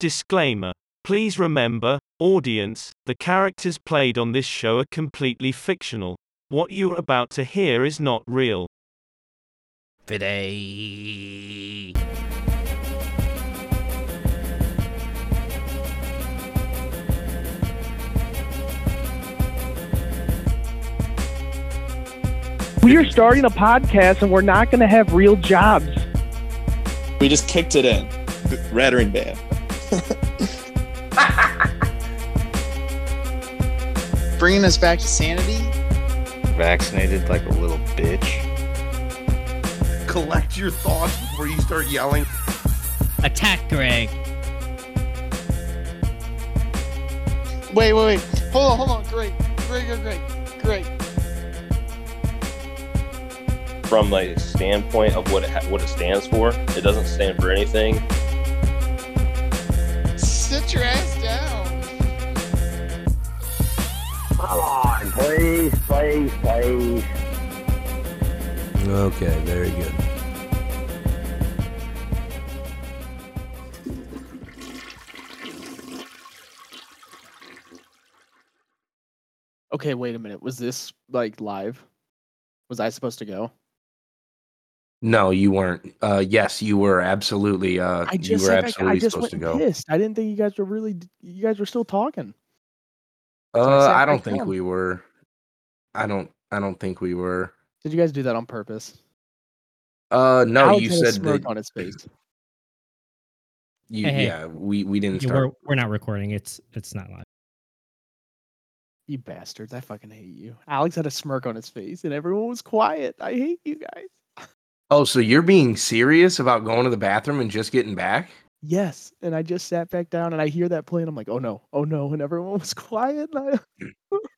Disclaimer. Please remember, audience, the characters played on this show are completely fictional. What you are about to hear is not real. Today. We are starting a podcast and we're not going to have real jobs. We just kicked it in. Rattering band. Bringing us back to sanity. vaccinated like a little bitch. collect your thoughts before you start yelling. Attack Greg. Wait, wait, wait. Hold on, hold on. Greg, great, great, great, great. from like a standpoint of what it ha- what it stands for. It doesn't stand for anything. Sit your ass down. Come on, please, please, please. Okay, very good. Okay, wait a minute. Was this like live? Was I supposed to go? No, you weren't. Uh, yes, you were absolutely. Uh, I you just were said I- absolutely I just supposed went to and go. pissed. I didn't think you guys were really. You guys were still talking. So I Uh, sat I don't back think down. we were. I don't. I don't think we were. Did you guys do that on purpose? Uh, no, Alex you had a said smirk that. on his face. You, Hey, hey. yeah, we we didn't You- start. We're, we're not recording. It's it's not live. You bastards! I fucking hate you. Alex had a smirk on his face, and everyone was quiet. I hate you guys. Oh, so you're being serious about going to the bathroom and just getting back? Yes, and I just sat back down, and I hear that play, and I'm like, oh no, oh no, and everyone was quiet. And I,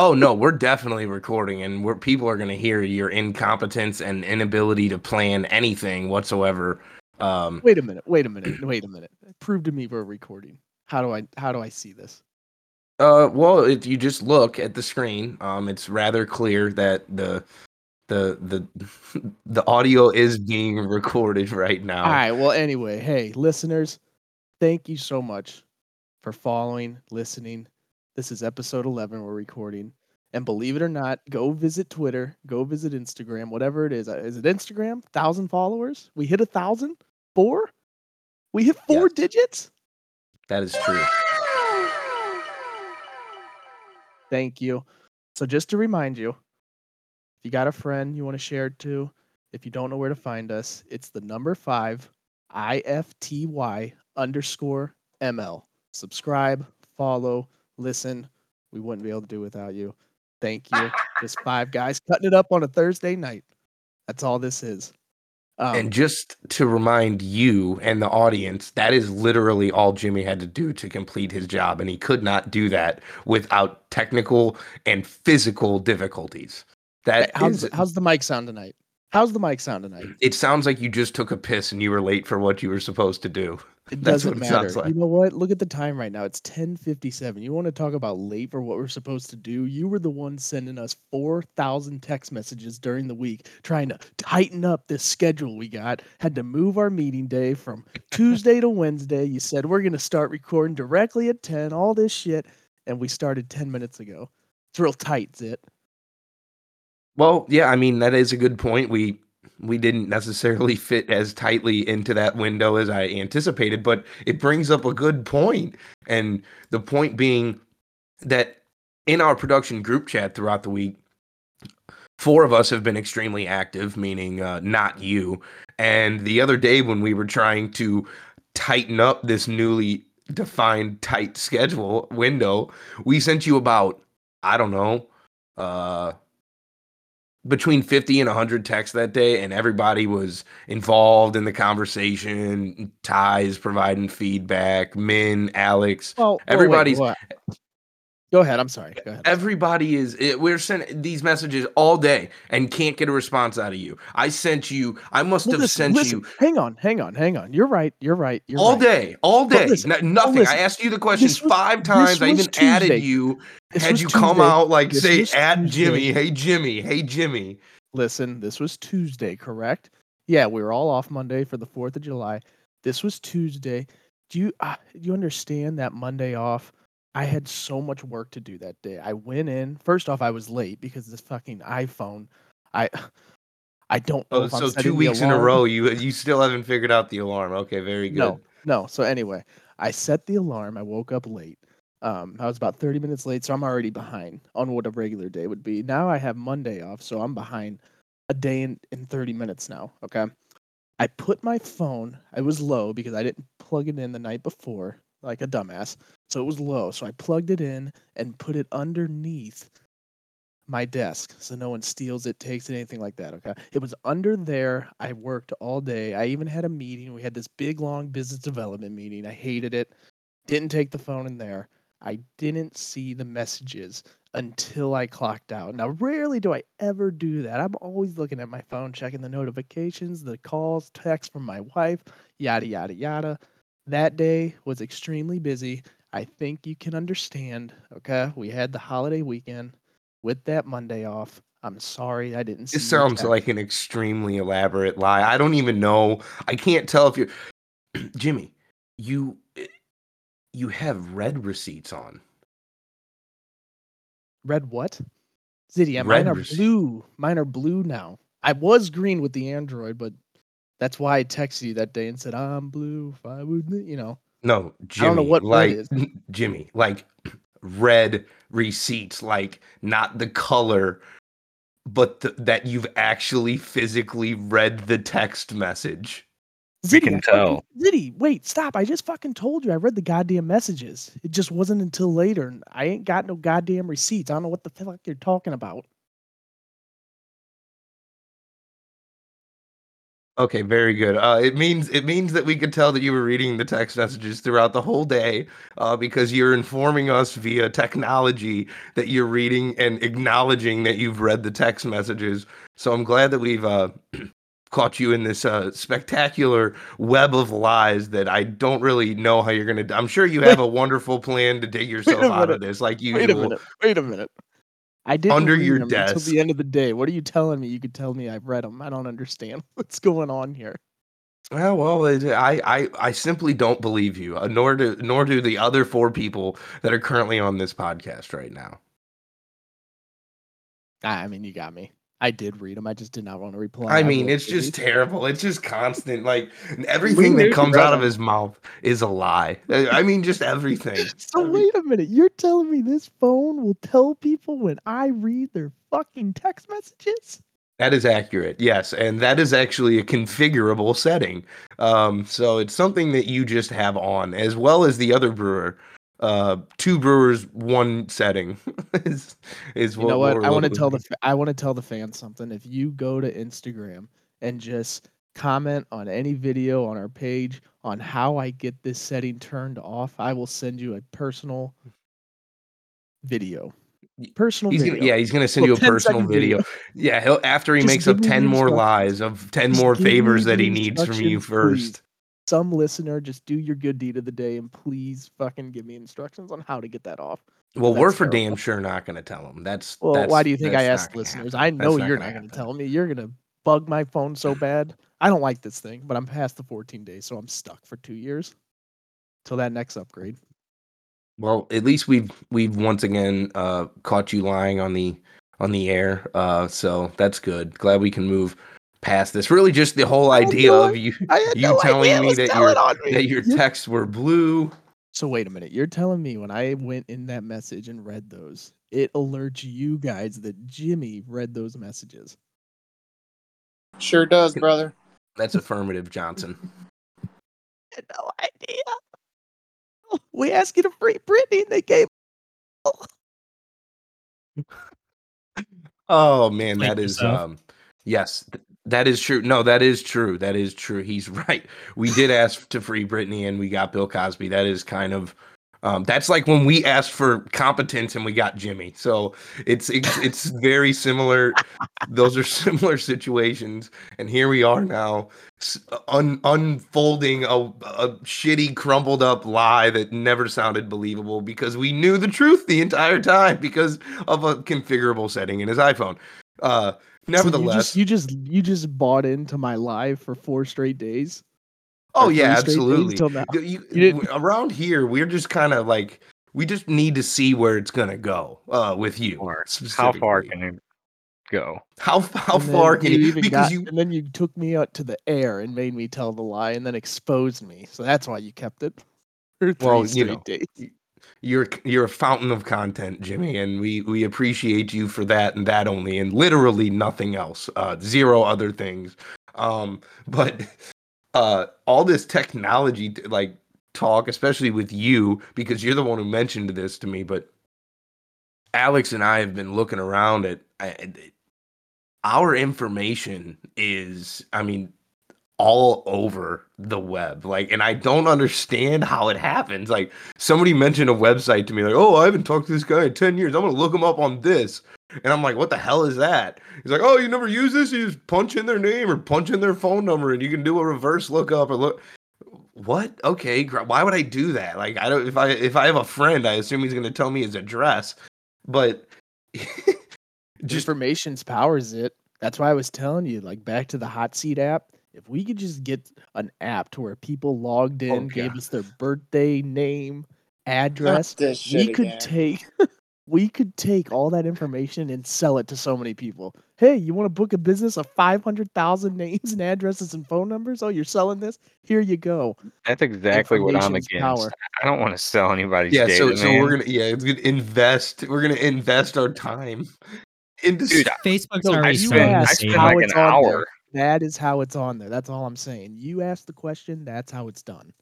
Oh no, we're definitely recording, and we're people are gonna hear your incompetence and inability to plan anything whatsoever. Um, wait a minute, wait a minute, wait a minute. Prove to me we're recording. How do I how do I see this? Uh, well, if you just look at the screen, um, it's rather clear that the the the the audio is being recorded right now. All right. Well, anyway, hey, listeners, thank you so much for following, listening. This is episode 11 we're recording. And believe it or not, go visit Twitter, go visit Instagram, whatever it is. Uh, Is it Instagram? Thousand followers? We hit a thousand? Four? We hit four Yes. digits? That is true. Thank you. So just to remind you, if you got a friend you want to share it to, if you don't know where to find us, it's the number five IFTY underscore ML. Subscribe, follow, listen. We wouldn't be able to do without you. Thank you. Just five guys cutting it up on a Thursday night. That's all this is. Um, and just to remind you and the audience, that is literally all Jimmy had to do to complete his job, and he could not do that without technical and physical difficulties. That how's, is- how's the mic sound tonight? How's the mic sound tonight? it sounds like you just took a piss and you were late for what you were supposed to do. It That's doesn't what it matter. sounds like. You know what? Look at the time right now. It's 10:57. You want to talk about late for what we're supposed to do? You were the one sending us 4,000 text messages during the week trying to tighten up this schedule we got. Had to move our meeting day from Tuesday to Wednesday. You said we're going to start recording directly at 10, all this shit, and we started 10 minutes ago. It's real tight, Zit. Well, yeah, I mean that is a good point. We we didn't necessarily fit as tightly into that window as I anticipated, but it brings up a good point. And the point being that in our production group chat throughout the week, four of us have been extremely active, meaning uh, not you. And the other day when we were trying to tighten up this newly defined tight schedule window, we sent you about I don't know, uh between 50 and 100 texts that day and everybody was involved in the conversation ties providing feedback min alex wait, Everybody's- what? Go ahead. I'm sorry. Go ahead. everybody is it, we're sending these messages all day and can't get a response out of you i sent you i must Well, have listen, sent listen, you hang on, hang on, hang on. You're right. You're right. You're all right. day all day listen, No- nothing i asked you the question this was- five times i even added you This had you come Tuesday. out like This say at Tuesday. jimmy hey jimmy hey jimmy Listen, this was Tuesday, correct? Yeah, we were all off Monday for the 4th of July. This was Tuesday. do you uh, do you understand that Monday off? I had so much work to do that day. I went in. First off, I was late because this fucking iPhone. I I don't know Oh, if I'm so two weeks in a row, you you still haven't figured out the alarm. Okay, very good. No, no. So anyway, I set the alarm. I woke up late. Um, I was about 30 minutes late, so I'm already behind on what a regular day would be. Now I have Monday off, so I'm behind a day in, in 30 minutes now. Okay. I put my phone, I was low because I didn't plug it in the night before, like a dumbass. So it was low. So I plugged it in and put it underneath my desk so no one steals it, takes it, anything like that. Okay. It was under there. I worked all day. I even had a meeting. We had this big, long business development meeting. I hated it. Didn't take the phone in there. I didn't see the messages until I clocked out. Now, rarely do I ever do that. I'm always looking at my phone, checking the notifications, the calls, texts from my wife, yada, yada, yada. That day was extremely busy. I think you can understand. Okay. We had the holiday weekend with that Monday off. I'm sorry I didn't This sounds like an extremely elaborate lie. I don't even know. I can't tell if you're Jimmy. You eh, you have red receipts on. Red what? Ziddy, yeah, mine are rece- blue. Mine are blue now. I was green with the Android, but that's why I texted you that day and said I'm blue. If I would, you know. No, Jimmy. I don't know what red like is. Jimmy, like red receipts, like not the color, but th- that you've actually physically read the text message. We can tell. Ziddy, wait, stop. I just fucking told you I read the goddamn messages. It just wasn't until later. and I ain't got no goddamn receipts. I don't know what the fuck you're talking about. Okay, very good. Uh, it means it means that we could tell that you were reading the text messages throughout the whole day, uh, because you're informing us via technology that you're reading and acknowledging that you've read the text messages. So I'm glad that we've uh, caught you in this uh, spectacular web of lies that I don't really know how you're gonna. d- I'm sure you have a wonderful plan to dig yourself out of this, like Wait a minute. Wait a minute. I didn't Under your 'em until the end of the day. What are you telling me? You could tell me I've read them. I don't understand what's going on here. Yeah, well, I, I, I simply don't believe you. Uh, nor do, nor do the other four people that are currently on this podcast right now. I mean, you got me. I did read them. I just did not want to reply. I mean, it's just terrible. It's just constant. Like everything that comes out of his mouth is a lie. Uh, I mean, just everything. So wait a minute. You're telling me this phone will tell people when I read their fucking text messages? That is accurate. Yes, and that is actually a configurable setting. Um, so it's something that you just have on, as well as the other brewer. Uh, two brewers, one setting is is You know what? we're I want to tell the I want to tell the fans something. If you go to Instagram and just comment on any video on our page on how I get this setting turned off, I will send you a personal video. Personal He's video. gonna, yeah, he's gonna send Well, you a personal video. video. Yeah, he'll after he Just makes up ten more instructions. lies of ten Just more favors that he needs from you first please. Some listener, just do your good deed of the day and please fucking give me instructions on how to get that off. Well, That's we're for terrible. damn sure not gonna tell him. That's Well, that's, why do you think I that's asked listeners? happen. I That's know you're not going to tell me. You're going to bug my phone so bad. I don't like this thing, but I'm past the 14 days, so I'm stuck for two years till that next upgrade. Well, at least we've we've once again uh, caught you lying on the on the air. Uh, so that's good. Glad we can move past this. Really, just the whole idea no of you you no telling me that telling your me. that your texts were blue. So wait a minute. You're telling me when I went in that message and read those, it alerts you guys that Jimmy read those messages. Sure does, brother. That's affirmative, Johnson. No idea. We asked you to free Britney and they gave. Oh man, that is um yes, th- that is true. No, that is true. That is true. He's right. We did ask to free Britney and we got Bill Cosby. That is kind of um that's like when we asked for competence and we got Jimmy. So it's it's, it's very similar. Those are similar situations and here we are now un, unfolding a, a shitty crumpled up lie that never sounded believable because we knew the truth the entire time because of a configurable setting in his iPhone. Uh So nevertheless, you just you just you just bought into my live for four straight days. Oh yeah, three straight days absolutely. till now. You- you- You around here, we're just kind of like we just need to see where it's gonna go uh, with you. How far can it go? How how far can you? even Because got- you and then you took me out to the air and made me tell the lie and then exposed me. So that's why you kept it for three Well, you straight know, days. You're you're a fountain of content, Jimmy, and we we appreciate you for that and that only, and literally nothing else. Uh, zero other things. Um, but uh, all this technology, like talk, especially with you, because you're the one who mentioned this to me. But Alex and I have been looking around at, at our information is, I mean, all over the web. Like, and I don't understand how it happens. Like, somebody mentioned a website to me, like, oh, I haven't talked to this guy in 10 years. I'm going to look him up on this. And I'm like, what the hell is that? He's like, oh, you never use this? You just punch in their name or punch in their phone number and you can do a reverse lookup or look. What? Okay, why would I do that? Like, I don't. If I if I have a friend, I assume he's going to tell me his address. But just Information's powers it. That's why I was telling you, like back to the hot seat app. If we could just get an app to where people logged oh, in, gave us their birthday, name, address, we could again. take we could take all that information and sell it to so many people. Hey, you want to book a business of 500,000 names and addresses and phone numbers? Oh, you're selling this? Here you go. That's exactly what I'm against. power. I don't want to sell anybody's yeah. data, So so we're gonna yeah it's gonna invest. We're gonna invest our time into Dude, Facebook's already you starting to I asked say spent like an on there. That is how it's on there. That's all I'm saying. You ask the question, that's how it's done.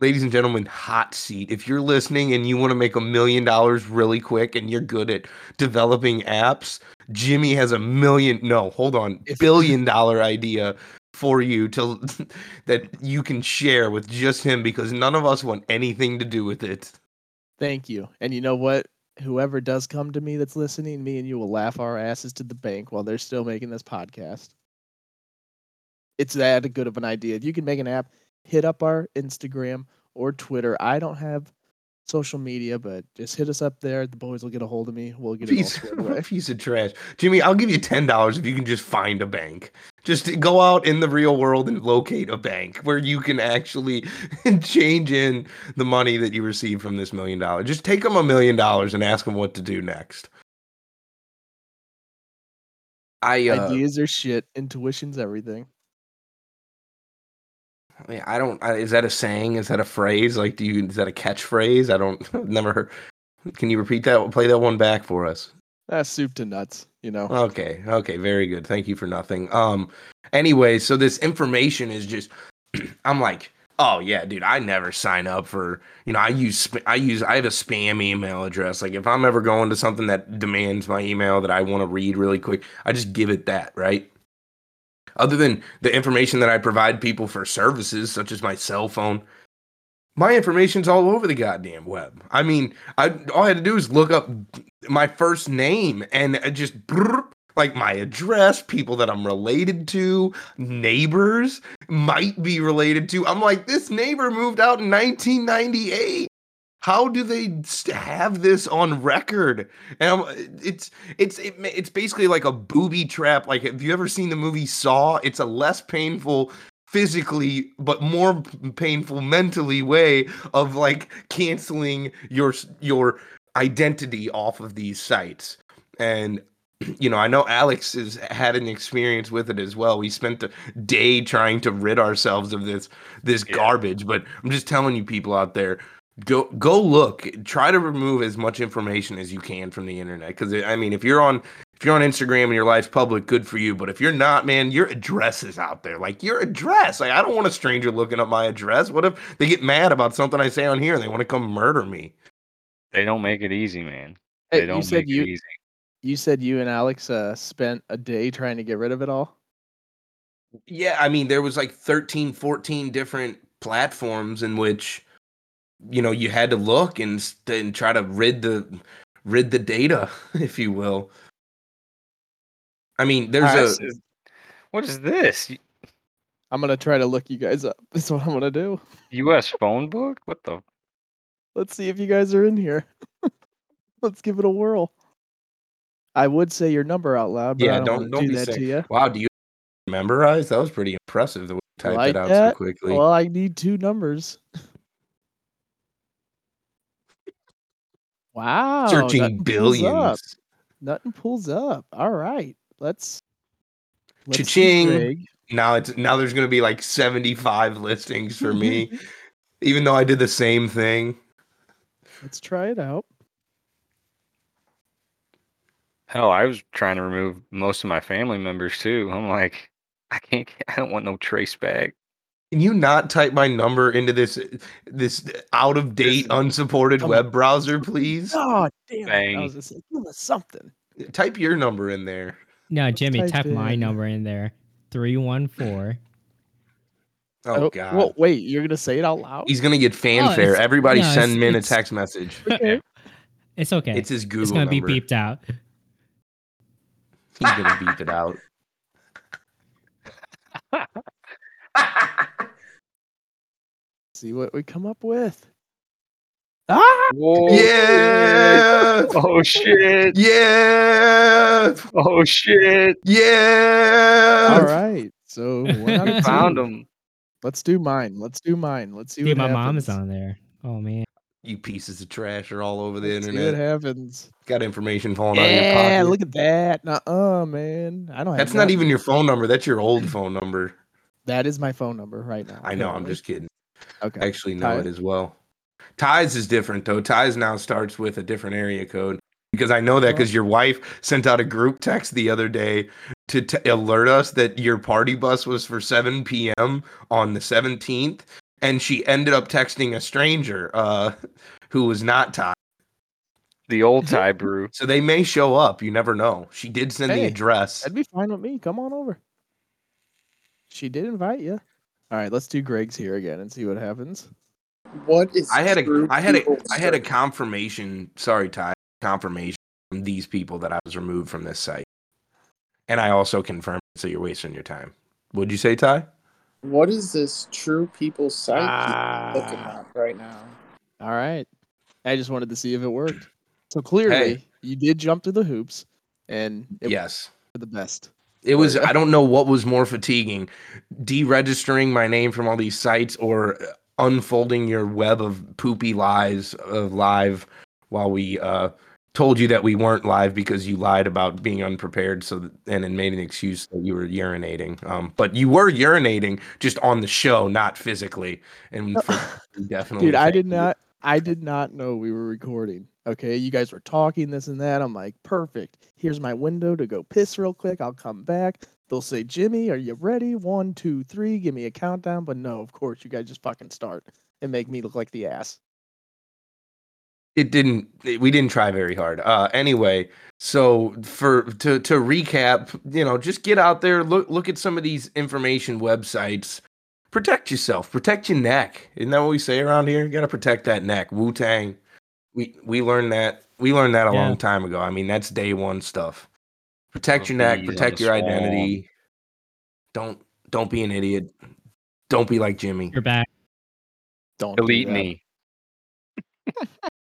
ladies and gentlemen, hot seat. If you're listening and you want to make a million dollars really quick and you're good at developing apps, Jimmy has a million, no, hold on, billion dollar idea for you to that you can share with just him because none of us want anything to do with it. Thank you. And you know what? Whoever does come to me that's listening, me and you will laugh our asses to the bank while they're still making this podcast. It's that good of an idea. If you can make an app, hit up our Instagram or Twitter. I don't have social media, but just hit us up there. The boys will get a hold of me. We'll get it all Piece, squared of trash. Jimmy, I'll give you ten dollars if you can just find a bank. Just go out in the real world and locate a bank where you can actually change in the money that you receive from this million dollars. Just take them a million dollars and ask them what to do next. I uh, Ideas are shit. Intuition's everything. I, mean, I don't. I, is that a saying? Is that a phrase? Like, do you? Is that a catchphrase? I don't. I've never heard. Can you repeat that? Play that one back for us. That's soup to nuts, you know. Okay. Okay. Very good. Thank you for nothing. Um. Anyway, so this information is just. I'm like, oh yeah, dude. I never sign up for. You know, I use. I use. I have a spam email address. Like, if I'm ever going to something that demands my email that I want to read really quick, I just give it that. Right. Other than the information that I provide people for services such as my cell phone, my information's all over the goddamn web. I mean, I all I had to do is look up my first name and just like my address, people that I'm related to, neighbors might be related to. I'm like, this neighbor moved out in 1998. How do they have this on record? And I'm, it's it's it, it's basically like a booby trap. Like, have you ever seen the movie Saw? It's a less painful physically but more painful mentally way of like canceling your your identity off of these sites and you know i know alex has had an experience with it as well we spent a day trying to rid ourselves of this this Yeah. garbage but i'm just telling you people out there go go look try to remove as much information as you can from the internet because i mean if you're on if you're on Instagram and your life's public, good for you. But if you're not, man, your address is out there. Like your address. Like I don't want a stranger looking up my address. What if they get mad about something I say on here and they want to come murder me? They don't make it easy, man. Hey, They you don't said make you it easy. you said you and Alex uh, spent a day trying to get rid of it all. Yeah, I mean, there was like 13, 14 different platforms in which you know you had to look and and try to rid the rid the data, if you will. I mean, there's Alright, a This is- what is this? I'm gonna try to look you guys up. That's what I'm gonna do. U.S. phone book? What the? Let's see if you guys are in here. Let's give it a whirl. I would say your number out loud, but Yeah, I don't, don't- don't do be that saying- to you. wow. Do you memorize? That was pretty impressive. The way type like it out that? so quickly. Well, I need two numbers. Wow. Searching nothing pulls up. billions. Nothing pulls up. All right. Let's. let's Cha-ching. Now it's now there's gonna be like 75 listings for me, even though I did the same thing. Let's try it out. Hell, I was trying to remove most of my family members too. I'm like, I can't. I don't want no trace back. Can you not type my number into this this out of date, unsupported Come web browser, please? Oh, damn. it. I was just like, give us something. Type your number in there. No, Jimmy, type type my number in there. Three one four. Oh, oh god. Well, wait, you're going to say it out loud? He's gonna get fanfare. it's- Everybody no, send it's- him a text message. Okay. It's okay. It's his Google it's gonna number. be beeped out. He's gonna beep it out. See what we come up with. Ah! Whoa. Yeah. Oh shit. Yeah. Oh shit. Yeah. All right. So one out of Found two. him. Let's do mine. Let's do mine. Let's see Dude, what my mom is on there. Oh man. You pieces of trash are all over the Let's see what happens. Got information falling out of your pocket. Yeah, look at that. Nuh-uh, man. I don't have That's not even your phone number. That's your old phone number. That is my phone number right now. I know. I'm just kidding. Okay. Actually know Ty? it as well. Ty's is different though. Ty's now starts with a different area code because I know that because your wife sent out a group text the other day to t- alert us that your party bus was for 7 p.m. on the 17th, and she ended up texting a stranger uh, who was not Ty. The old Thai brew. So they may show up. You never know. She did send the address. That'd be fine with me. Come on over. She did invite you. All right, let's do Greg's here again and see what happens. What is I had a I had a people I had a confirmation. Sorry, Ty. Confirmation from these people that I was removed from this site, and I also confirmed. So you're wasting your time. Would you say, Ty? What is this true people site you're looking Ah. at right now? All right. I just wanted to see if it worked. So clearly, Hey. you did jump through the hoops, and it yes. for the best. It was. I don't know what was more fatiguing, deregistering my name from all these sites or unfolding your web of poopy lies of live while we uh, told you that we weren't live because you lied about being unprepared. So th- and then made an excuse that you were urinating. Um, but you were urinating just on the show, not physically. And for, definitely, Dude, I did not. I did not know we were recording. Okay, you guys were talking this and that. I'm like, perfect. Here's my window to go piss real quick. I'll come back. They'll say, Jimmy, are you ready? One, two, three. Give me a countdown. But no, of course, you guys just fucking start and make me look like the ass. it didn't it- we didn't try very hard uh anyway so for to to recap you know just get out there look look at some of these information websites protect yourself protect your neck isn't that what we say around here you got to protect that neck wu-tang we we learned that we learned that a Yeah. long time ago i mean that's day one stuff protect Those your neck protect your identity don't don't be an idiot don't be like jimmy You're back. Don't Delete that. me.